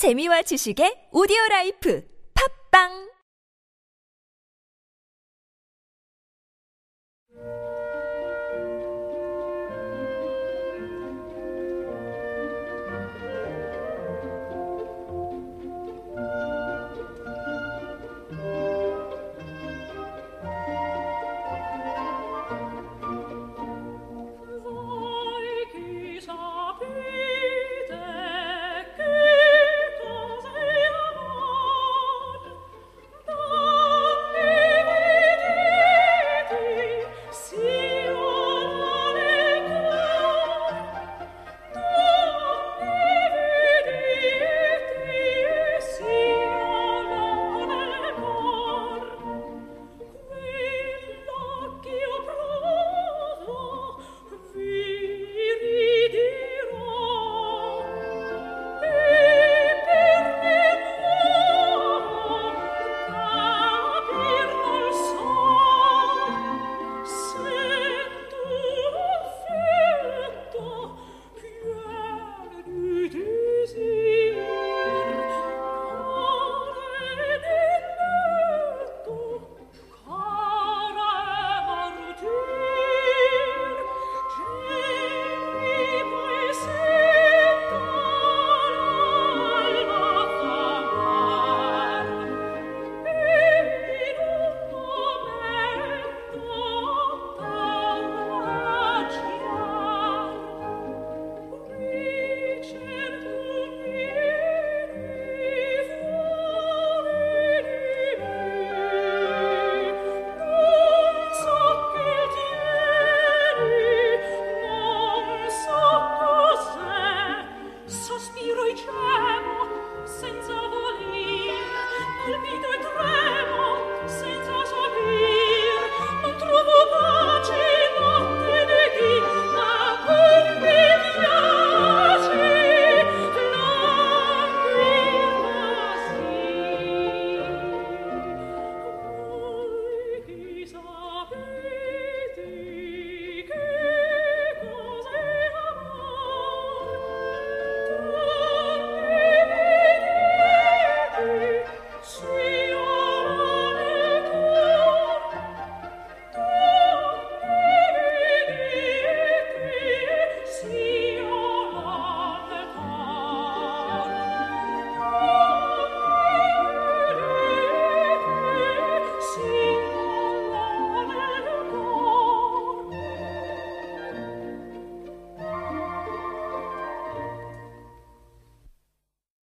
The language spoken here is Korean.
재미와 지식의 오디오 라이프 팝빵 sospiro e cemo senza voler palpito e Sweet.